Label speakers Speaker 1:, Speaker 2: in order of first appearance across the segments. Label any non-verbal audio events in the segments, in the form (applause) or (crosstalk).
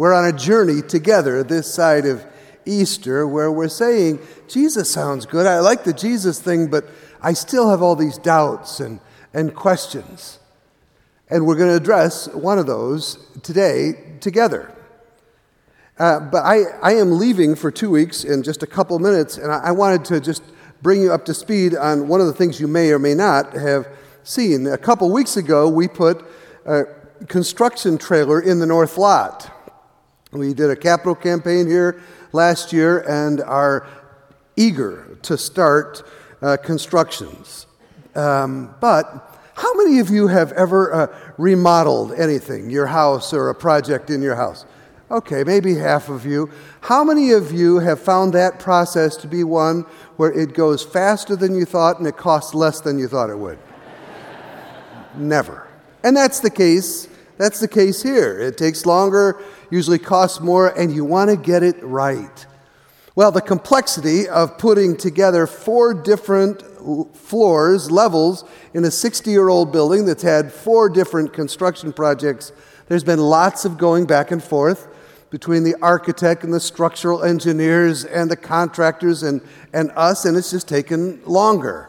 Speaker 1: We're on a journey together this side of Easter where we're saying, Jesus sounds good. I like the Jesus thing, but I still have all these doubts and, and questions. And we're going to address one of those today together. Uh, but I, I am leaving for two weeks in just a couple minutes, and I, I wanted to just bring you up to speed on one of the things you may or may not have seen. A couple weeks ago, we put a construction trailer in the North Lot. We did a capital campaign here last year and are eager to start uh, constructions. Um, but how many of you have ever uh, remodeled anything, your house or a project in your house? Okay, maybe half of you. How many of you have found that process to be one where it goes faster than you thought and it costs less than you thought it would? (laughs) Never. And that's the case. That's the case here. It takes longer, usually costs more, and you want to get it right. Well, the complexity of putting together four different floors, levels, in a 60 year old building that's had four different construction projects, there's been lots of going back and forth between the architect and the structural engineers and the contractors and, and us, and it's just taken longer.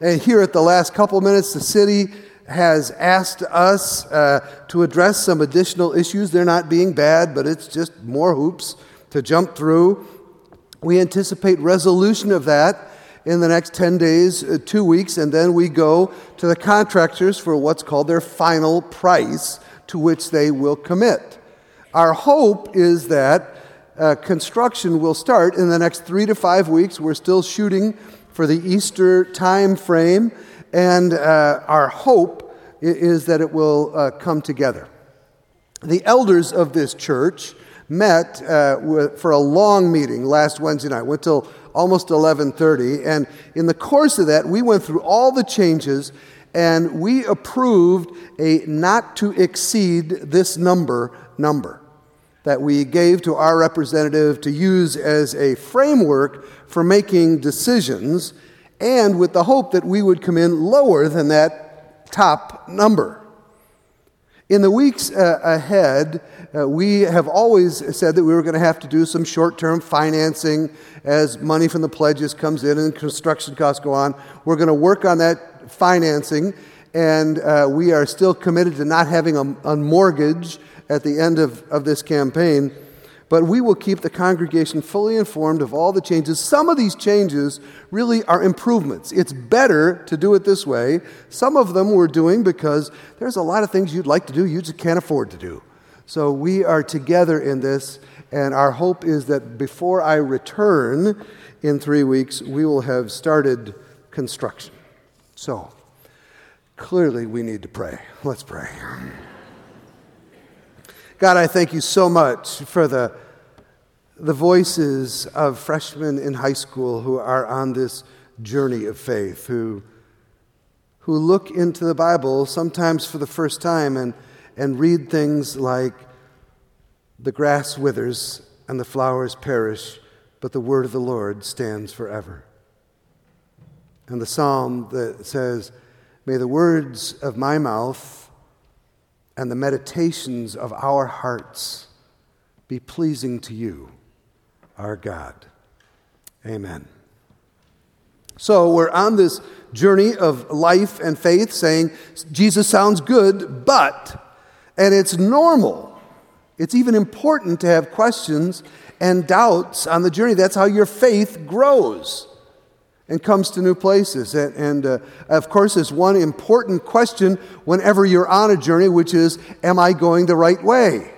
Speaker 1: And here at the last couple minutes, the city has asked us uh, to address some additional issues. They're not being bad, but it's just more hoops to jump through. We anticipate resolution of that in the next 10 days, uh, two weeks, and then we go to the contractors for what's called their final price to which they will commit. Our hope is that uh, construction will start in the next three to five weeks. We're still shooting for the Easter time frame, and uh, our hope is that it will uh, come together. The elders of this church met uh, for a long meeting last Wednesday night. Went till almost 11:30, and in the course of that, we went through all the changes and we approved a not to exceed this number number that we gave to our representative to use as a framework for making decisions, and with the hope that we would come in lower than that top number. In the weeks uh, ahead, uh, we have always said that we were going to have to do some short term financing as money from the pledges comes in and construction costs go on. We're going to work on that financing, and uh, we are still committed to not having a, a mortgage at the end of, of this campaign. But we will keep the congregation fully informed of all the changes. Some of these changes really are improvements. It's better to do it this way. Some of them we're doing because there's a lot of things you'd like to do you just can't afford to do. So we are together in this, and our hope is that before I return in three weeks, we will have started construction. So clearly, we need to pray. Let's pray. God, I thank you so much for the, the voices of freshmen in high school who are on this journey of faith, who, who look into the Bible sometimes for the first time and, and read things like, The grass withers and the flowers perish, but the word of the Lord stands forever. And the psalm that says, May the words of my mouth and the meditations of our hearts be pleasing to you, our God. Amen. So we're on this journey of life and faith saying Jesus sounds good, but, and it's normal. It's even important to have questions and doubts on the journey. That's how your faith grows and comes to new places. And, and uh, of course, there's one important question whenever you're on a journey, which is, Am I going the right way?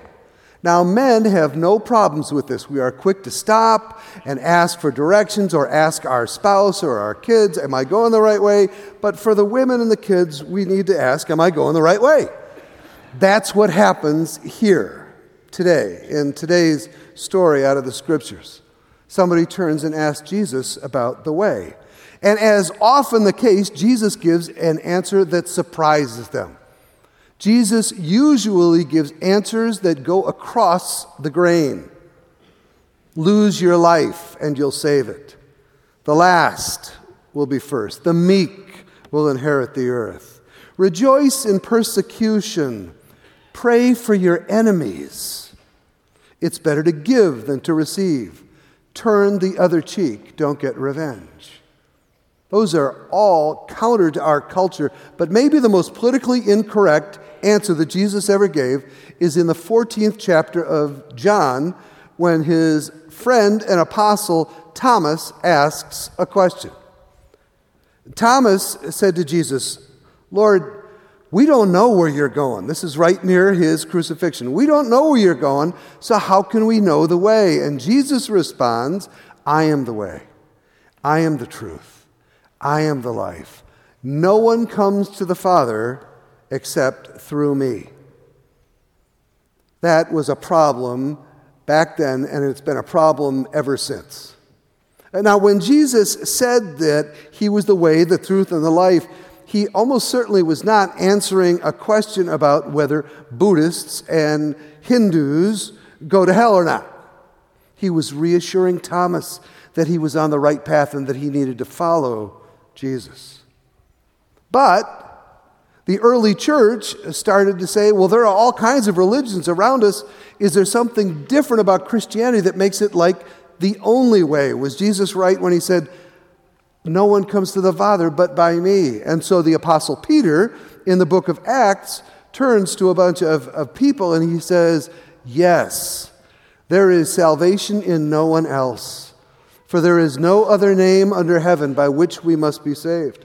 Speaker 1: Now, men have no problems with this. We are quick to stop and ask for directions or ask our spouse or our kids, Am I going the right way? But for the women and the kids, we need to ask, Am I going the right way? That's what happens here today in today's story out of the scriptures somebody turns and asks Jesus about the way. And as often the case, Jesus gives an answer that surprises them. Jesus usually gives answers that go across the grain. Lose your life and you'll save it. The last will be first. The meek will inherit the earth. Rejoice in persecution. Pray for your enemies. It's better to give than to receive. Turn the other cheek, don't get revenge. Those are all counter to our culture, but maybe the most politically incorrect answer that Jesus ever gave is in the 14th chapter of John when his friend and apostle Thomas asks a question. Thomas said to Jesus, Lord, we don't know where you're going. This is right near his crucifixion. We don't know where you're going, so how can we know the way? And Jesus responds, I am the way. I am the truth. I am the life. No one comes to the Father except through me. That was a problem back then, and it's been a problem ever since. Now, when Jesus said that he was the way, the truth, and the life, he almost certainly was not answering a question about whether Buddhists and Hindus go to hell or not. He was reassuring Thomas that he was on the right path and that he needed to follow Jesus. But the early church started to say, well, there are all kinds of religions around us. Is there something different about Christianity that makes it like the only way? Was Jesus right when he said, no one comes to the Father but by me. And so the Apostle Peter in the book of Acts turns to a bunch of, of people and he says, Yes, there is salvation in no one else, for there is no other name under heaven by which we must be saved.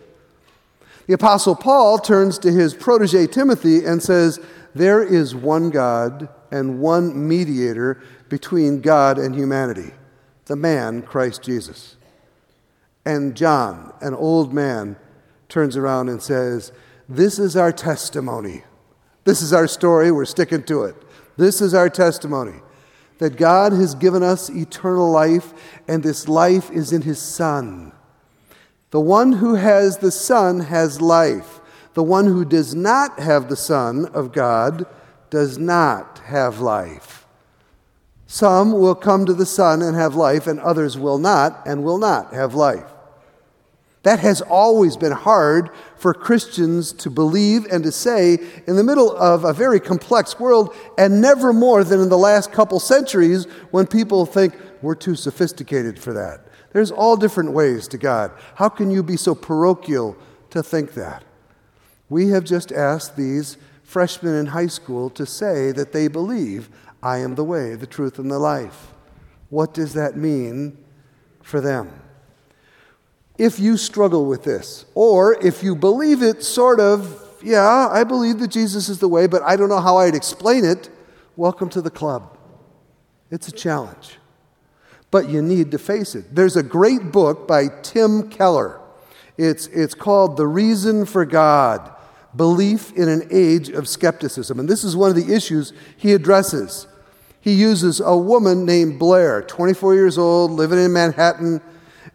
Speaker 1: The Apostle Paul turns to his protege Timothy and says, There is one God and one mediator between God and humanity, the man, Christ Jesus. And John, an old man, turns around and says, This is our testimony. This is our story. We're sticking to it. This is our testimony that God has given us eternal life, and this life is in His Son. The one who has the Son has life. The one who does not have the Son of God does not have life. Some will come to the Son and have life, and others will not and will not have life. That has always been hard for Christians to believe and to say in the middle of a very complex world, and never more than in the last couple centuries when people think we're too sophisticated for that. There's all different ways to God. How can you be so parochial to think that? We have just asked these freshmen in high school to say that they believe, I am the way, the truth, and the life. What does that mean for them? If you struggle with this. Or if you believe it, sort of, yeah, I believe that Jesus is the way, but I don't know how I'd explain it, welcome to the club. It's a challenge. But you need to face it. There's a great book by Tim Keller. It's, it's called The Reason for God Belief in an Age of Skepticism. And this is one of the issues he addresses. He uses a woman named Blair, 24 years old, living in Manhattan,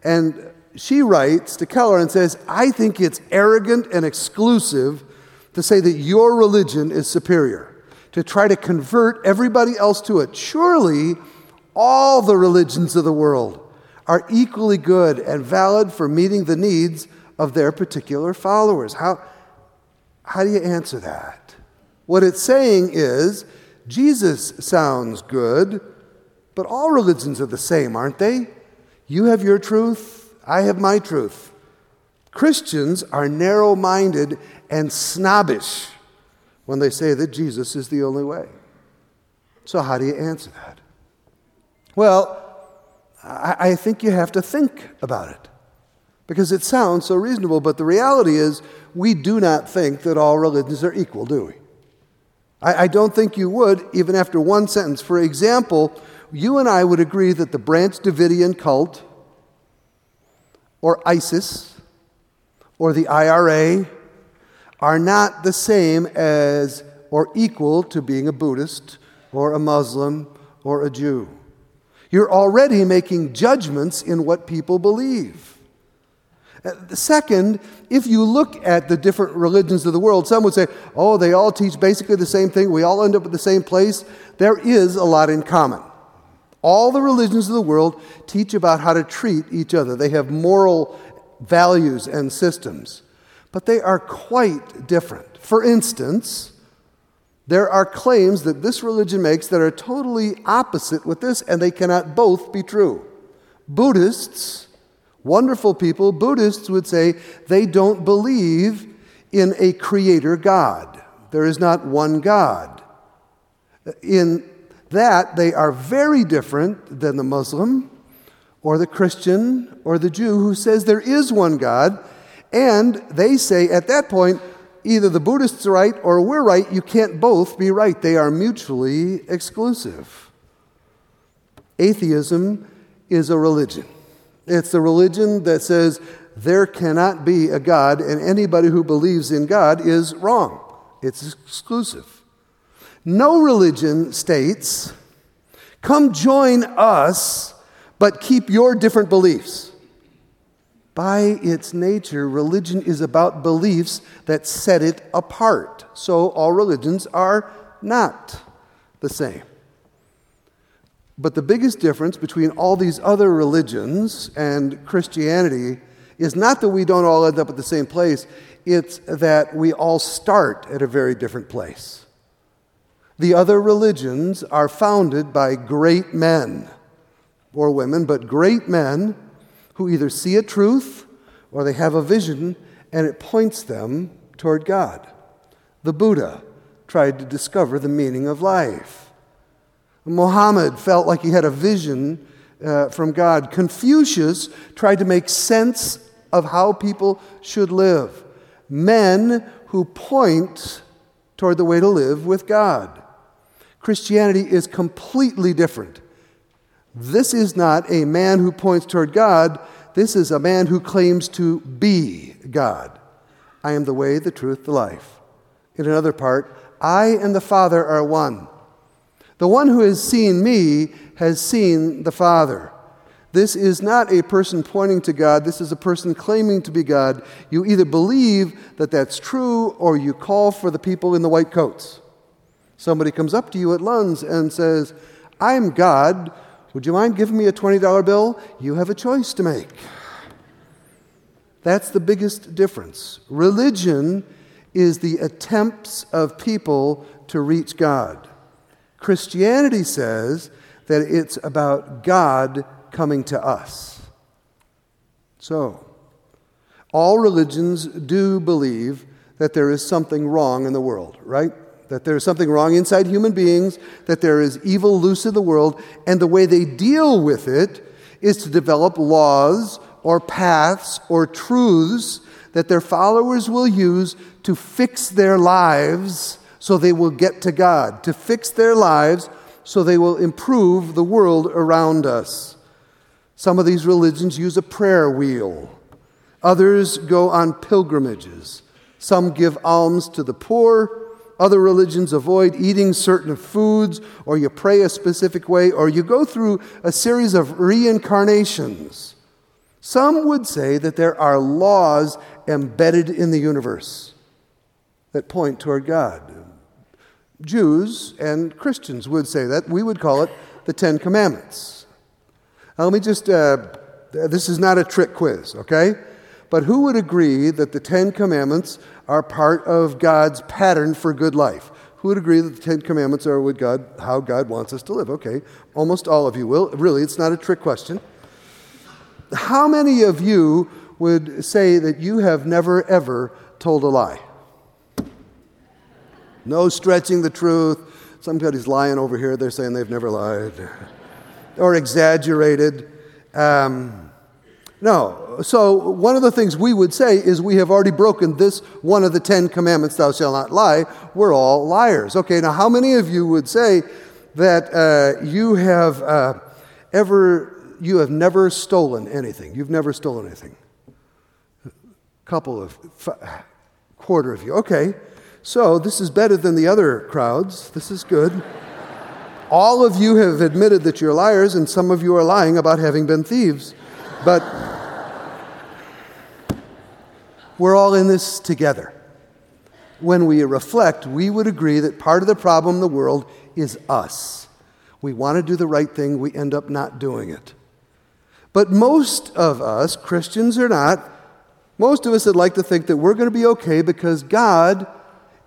Speaker 1: and she writes to Keller and says, I think it's arrogant and exclusive to say that your religion is superior, to try to convert everybody else to it. Surely all the religions of the world are equally good and valid for meeting the needs of their particular followers. How, how do you answer that? What it's saying is Jesus sounds good, but all religions are the same, aren't they? You have your truth, I have my truth. Christians are narrow minded and snobbish when they say that Jesus is the only way. So, how do you answer that? Well, I, think you have to think about it because it sounds so reasonable, but the reality is we do not think that all religions are equal, do we? I don't think you would, even after one sentence. For example, you and I would agree that the Branch Davidian cult or ISIS or the IRA are not the same as or equal to being a Buddhist or a Muslim or a Jew. You're already making judgments in what people believe. Uh, second, if you look at the different religions of the world, some would say, oh, they all teach basically the same thing. We all end up at the same place. There is a lot in common. All the religions of the world teach about how to treat each other. They have moral values and systems, but they are quite different. For instance, There are claims that this religion makes that are totally opposite with this, and they cannot both be true. Buddhists, wonderful people, Buddhists would say they don't believe in a creator God. There is not one God. In that, they are very different than the Muslim or the Christian or the Jew who says there is one God. And they say at that point, either the Buddhists are right or we're right. You can't both be right. They are mutually exclusive. Atheism is a religion. It's a religion that says there cannot be a God, and anybody who believes in God is wrong. It's exclusive. No religion states, come join us, but keep your different beliefs. By its nature, religion is about beliefs that set it apart. So all religions are not the same. But the biggest difference between all these other religions and Christianity is not that we don't all end up at the same place, it's that we all start at a very different place. The other religions are founded by great men or women, but great men who either see a truth or they have a vision and it points them toward God. The Buddha tried to discover the meaning of life. Muhammad felt like he had a vision uh, from God. Confucius tried to make sense of how people should live. Men who point toward the way to live with God. Christianity is completely different. This is not a man who points toward God. This is a man who claims to be God. I am the way, the truth, the life. In another part, I and the Father are one. The one who has seen me has seen the Father. This is not a person pointing to God, this is a person claiming to be God. You either believe that that's true or you call for the people in the white coats. Somebody comes up to you at Lund's and says, I'm God. Would you mind giving me a $20 bill? You have a choice to make. That's the biggest difference. Religion is the attempts of people to reach God. Christianity says that it's about God coming to us. So, all religions do believe that there is something wrong in the world, right? That there's something wrong inside human beings, that there is evil loose in the world, and the way they deal with it is to develop laws or paths or truths that their followers will use to fix their lives so they will get to God, to fix their lives so they will improve the world around us. Some of these religions use a prayer wheel. Others go on pilgrimages. Some give alms to the poor. Other religions avoid eating certain foods, or you pray a specific way, or you go through a series of reincarnations. Some would say that there are laws embedded in the universe that point toward God. Jews and Christians would say that. We would call it the Ten Commandments. Now, let me just, uh, this is not a trick quiz, okay? But who would agree that the Ten Commandments are part of God's pattern for good life? Who would agree that the Ten Commandments are what God, how God wants us to live? Okay, almost all of you will. Really, it's not a trick question. How many of you would say that you have never, ever told a lie? No stretching the truth. Somebody's lying over here. They're saying they've never lied. Or exaggerated. Um, no. So, one of the things we would say is we have already broken this one of the Ten Commandments, thou shalt not lie. We're all liars. Okay, now how many of you would say that uh, you have uh, ever, you have never stolen anything? You've never stolen anything? A couple of, f- quarter of you. Okay, so this is better than the other crowds. This is good. all of you have admitted that you're liars, and some of you are lying about having been thieves. But we're all in this together. When we reflect, we would agree that part of the problem in the world is us. We want to do the right thing, we end up not doing it. But most of us, Christians or not, most of us would like to think that we're going to be okay because God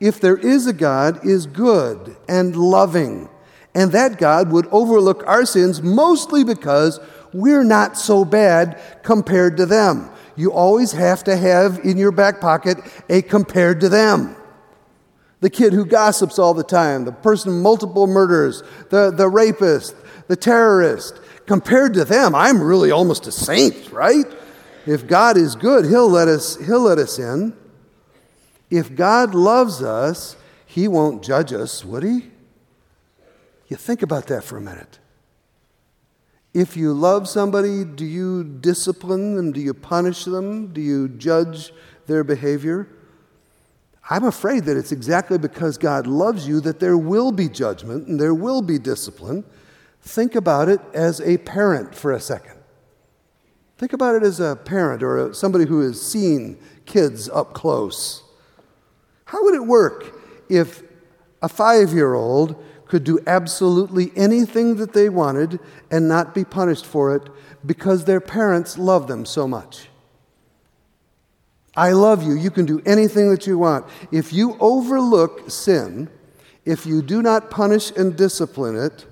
Speaker 1: if there is a God, is good and loving. And that God would overlook our sins mostly because we're not so bad compared to them. You always have to have in your back pocket a compared to them. The kid who gossips all the time, the person multiple murders, the, the rapist, the terrorist. Compared to them, I'm really almost a saint, right? If God is good, he'll let us, he'll let us in. If God loves us, he won't judge us, would he? You think about that for a minute. If you love somebody, do you discipline them? Do you punish them? Do you judge their behavior? I'm afraid that it's exactly because God loves you that there will be judgment and there will be discipline. Think about it as a parent for a second. Think about it as a parent or somebody who has seen kids up close. How would it work if a five year old could do absolutely anything that they wanted and not be punished for it because their parents love them so much. I love you. You can do anything that you want. If you overlook sin, if you do not punish and discipline it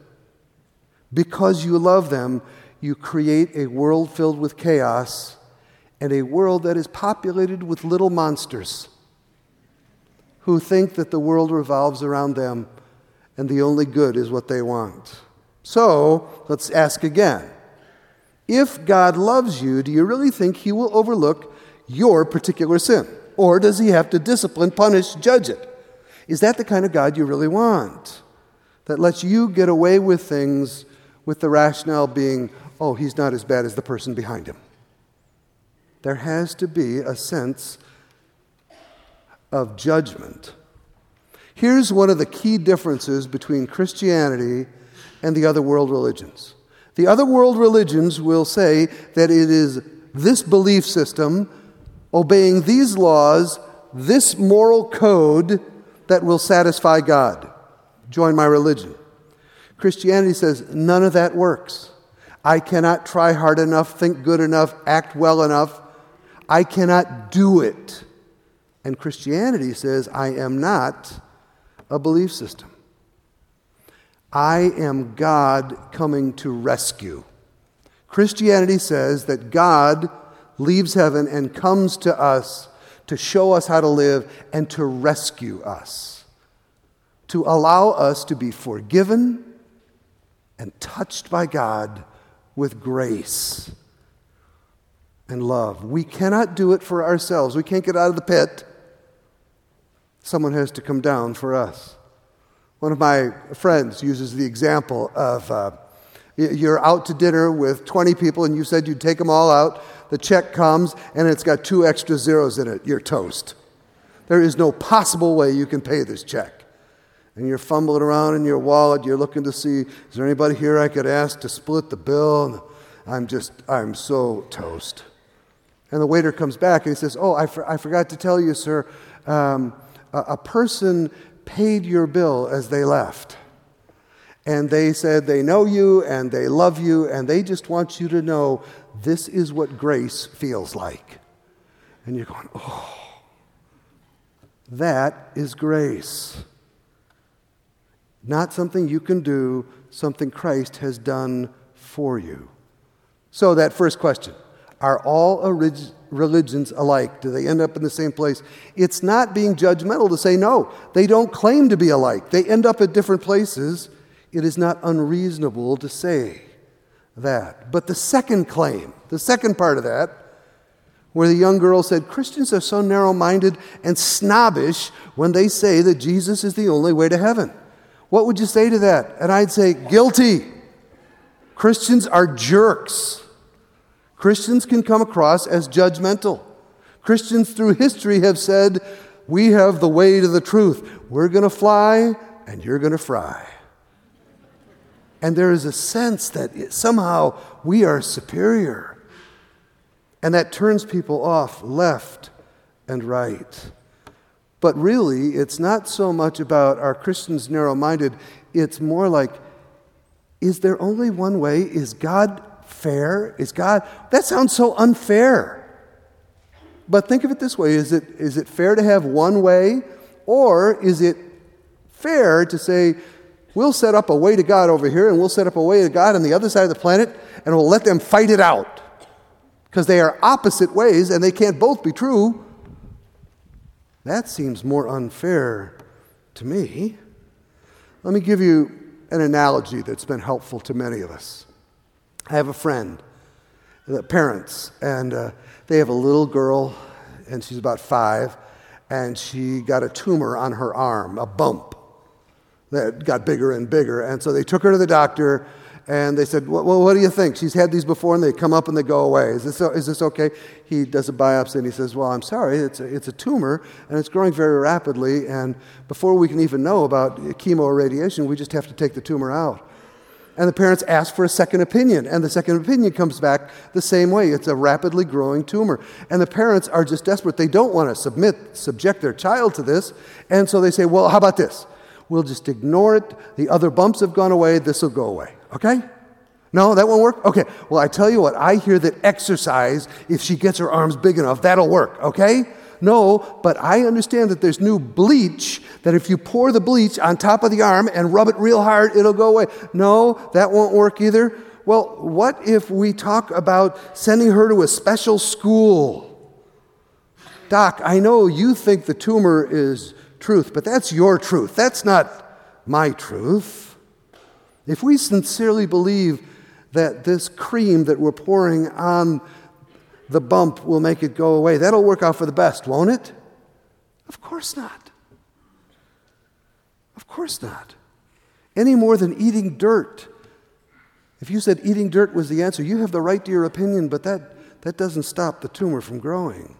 Speaker 1: because you love them, you create a world filled with chaos and a world that is populated with little monsters who think that the world revolves around them and the only good is what they want. So let's ask again. If God loves you, do you really think He will overlook your particular sin? Or does He have to discipline, punish, judge it? Is that the kind of God you really want? That lets you get away with things with the rationale being, oh, He's not as bad as the person behind Him. There has to be a sense of judgment Here's one of the key differences between Christianity and the other world religions. The other world religions will say that it is this belief system, obeying these laws, this moral code that will satisfy God. Join my religion. Christianity says none of that works. I cannot try hard enough, think good enough, act well enough. I cannot do it. And Christianity says I am not a belief system. I am God coming to rescue. Christianity says that God leaves heaven and comes to us to show us how to live and to rescue us, to allow us to be forgiven and touched by God with grace and love. We cannot do it for ourselves. We can't get out of the pit. Someone has to come down for us. One of my friends uses the example of uh, you're out to dinner with 20 people and you said you'd take them all out. The check comes and it's got two extra zeros in it. You're toast. There is no possible way you can pay this check. And you're fumbling around in your wallet. You're looking to see, is there anybody here I could ask to split the bill? And I'm just, I'm so toast. And the waiter comes back and he says, Oh, I, for, I forgot to tell you, sir. Um, a person paid your bill as they left. And they said they know you and they love you and they just want you to know this is what grace feels like. And you're going, oh, that is grace. Not something you can do, something Christ has done for you. So, that first question are all orig- religions alike? Do they end up in the same place? It's not being judgmental to say no. They don't claim to be alike. They end up at different places. It is not unreasonable to say that. But the second claim, the second part of that, where the young girl said, Christians are so narrow minded and snobbish when they say that Jesus is the only way to heaven. What would you say to that? And I'd say, guilty. Christians are jerks. Christians can come across as judgmental. Christians through history have said, We have the way to the truth. We're going to fly and you're going to fry. And there is a sense that somehow we are superior. And that turns people off left and right. But really, it's not so much about are Christians narrow minded, it's more like, is there only one way? Is God fair? Is God, that sounds so unfair. But think of it this way is it, is it fair to have one way, Or is it fair to say, we'll set up a way to God over here and we'll set up a way to God on the other side of the planet and we'll let them fight it out? Because they are opposite ways and they can't both be true. That seems more unfair to me. Let me give you an analogy that's been helpful to many of us. I have a friend, parents, and uh, they have a little girl, and she's about five, and she got a tumor on her arm, a bump that got bigger and bigger. And so they took her to the doctor, and they said, well, what do you think? She's had these before, and they come up and they go away. Is this, is this okay? He does a biopsy, and he says, Well, I'm sorry, it's a, it's a tumor, and it's growing very rapidly, and before we can even know about chemo or radiation, we just have to take the tumor out. And the parents ask for a second opinion, and the second opinion comes back the same way. It's a rapidly growing tumor. And the parents are just desperate. They don't want to submit, subject their child to this, and so they say, Well, how about this? We'll just ignore it. The other bumps have gone away. This will go away. Okay? No, that won't work? Okay. Well, I tell you what, I hear that exercise, if she gets her arms big enough, that'll work. Okay? No, but I understand that there's new bleach that if you pour the bleach on top of the arm and rub it real hard, it'll go away. No, that won't work either. Well, what if we talk about sending her to a special school? Doc, I know you think the tumor is truth, but that's your truth. That's not my truth. If we sincerely believe that this cream that we're pouring on the bump will make it go away, that'll work out for the best, won't it? Of course not. Of course not. Any more than eating dirt. If you said eating dirt was the answer, you have the right to your opinion, but that, that doesn't stop the tumor from growing.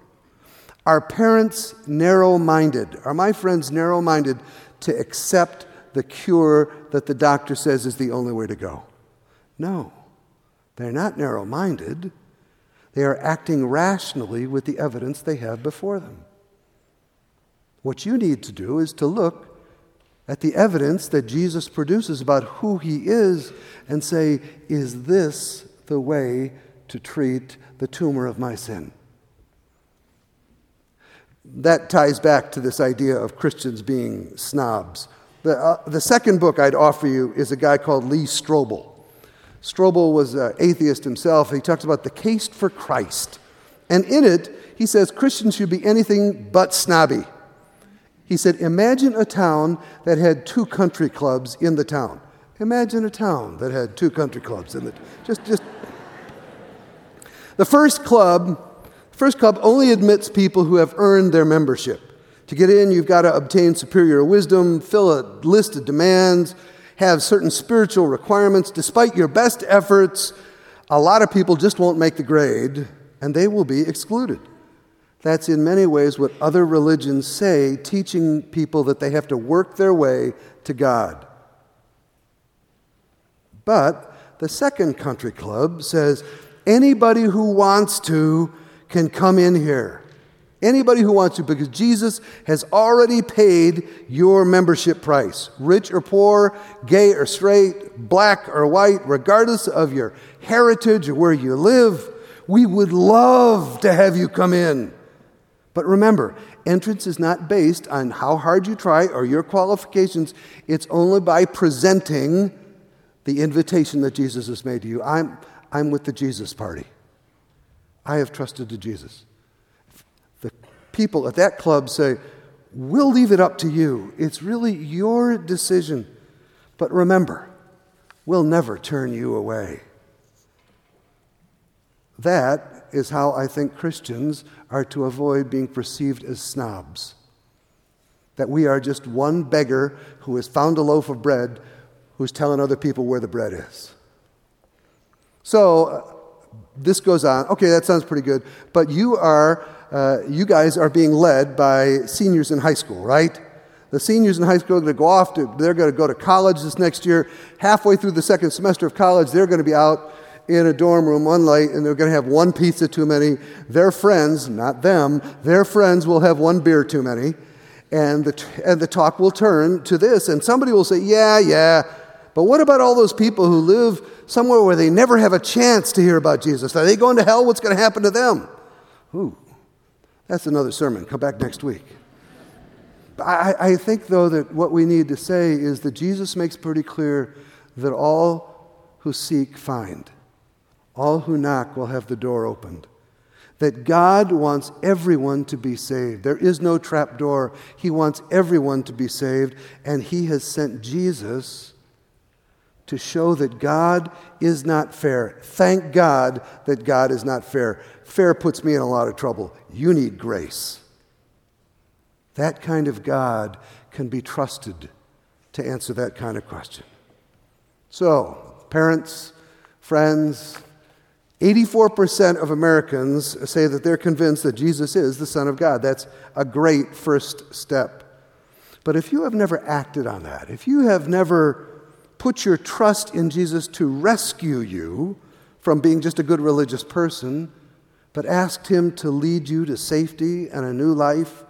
Speaker 1: Are parents narrow minded? Are my friends narrow minded to accept the cure that the doctor says is the only way to go? No, they're not narrow minded. They are acting rationally with the evidence they have before them. What you need to do is to look at the evidence that Jesus produces about who he is and say, is this the way to treat the tumor of my sin? that ties back to this idea of Christians being snobs. The, uh, the second book I'd offer you is a guy called Lee Strobel. Strobel was an atheist himself. He talks about the case for Christ. And in it, he says Christians should be anything but snobby. He said, Imagine a town that had two country clubs in the town. Imagine a town that had two country clubs in it. Just, just. The first club First Club only admits people who have earned their membership. To get in, you've got to obtain superior wisdom, fill a list of demands, have certain spiritual requirements. Despite your best efforts, a lot of people just won't make the grade, and they will be excluded. That's in many ways what other religions say, teaching people that they have to work their way to God. But the second country club says anybody who wants to can come in here. Anybody who wants to, because Jesus has already paid your membership price. Rich or poor, gay or straight, black or white, regardless of your heritage or where you live, we would love to have you come in. But remember, entrance is not based on how hard you try or your qualifications, it's only by presenting the invitation that Jesus has made to you. I'm, I'm with the Jesus party. I have trusted to Jesus. People at that club say, We'll leave it up to you. It's really your decision. But remember, we'll never turn you away. That is how I think Christians are to avoid being perceived as snobs. That we are just one beggar who has found a loaf of bread who's telling other people where the bread is. So, uh, this goes on. Okay, that sounds pretty good. But you are, uh, you guys are being led by seniors in high school, right? The seniors in high school are going to go off to, they're going to go to college this next year. Halfway through the second semester of college, they're going to be out in a dorm room one night and they're going to have one pizza too many. Their friends, not them, their friends will have one beer too many. And the, and the talk will turn to this. And somebody will say, Yeah, yeah, but what about all those people who live somewhere where they never have a chance to hear about Jesus? Are they going to hell? What's going to happen to them? Ooh, that's another sermon. Come back next week. I, I think, though, that what we need to say is that Jesus makes pretty clear that all who seek find, all who knock will have the door opened. That God wants everyone to be saved. There is no trap door. He wants everyone to be saved, and He has sent Jesus to show that God is not fair. Thank God that God is not fair. Fair puts me in a lot of trouble. You need grace. That kind of God can be trusted to answer that kind of question. So, parents, friends, 84% of Americans say that they're convinced that Jesus is the Son of God. That's a great first step. But if you have never acted on that, if you have never put your trust in Jesus to rescue you from being just a good religious person, but asked Him to lead you to safety and a new life,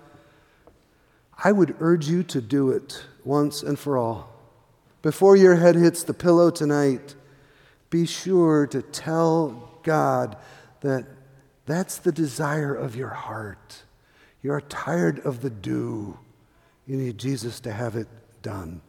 Speaker 1: I would urge you to do it once and for all. Before your head hits the pillow tonight, be sure to tell God that that's the desire of your heart. You're tired of the do. You need Jesus to have it done.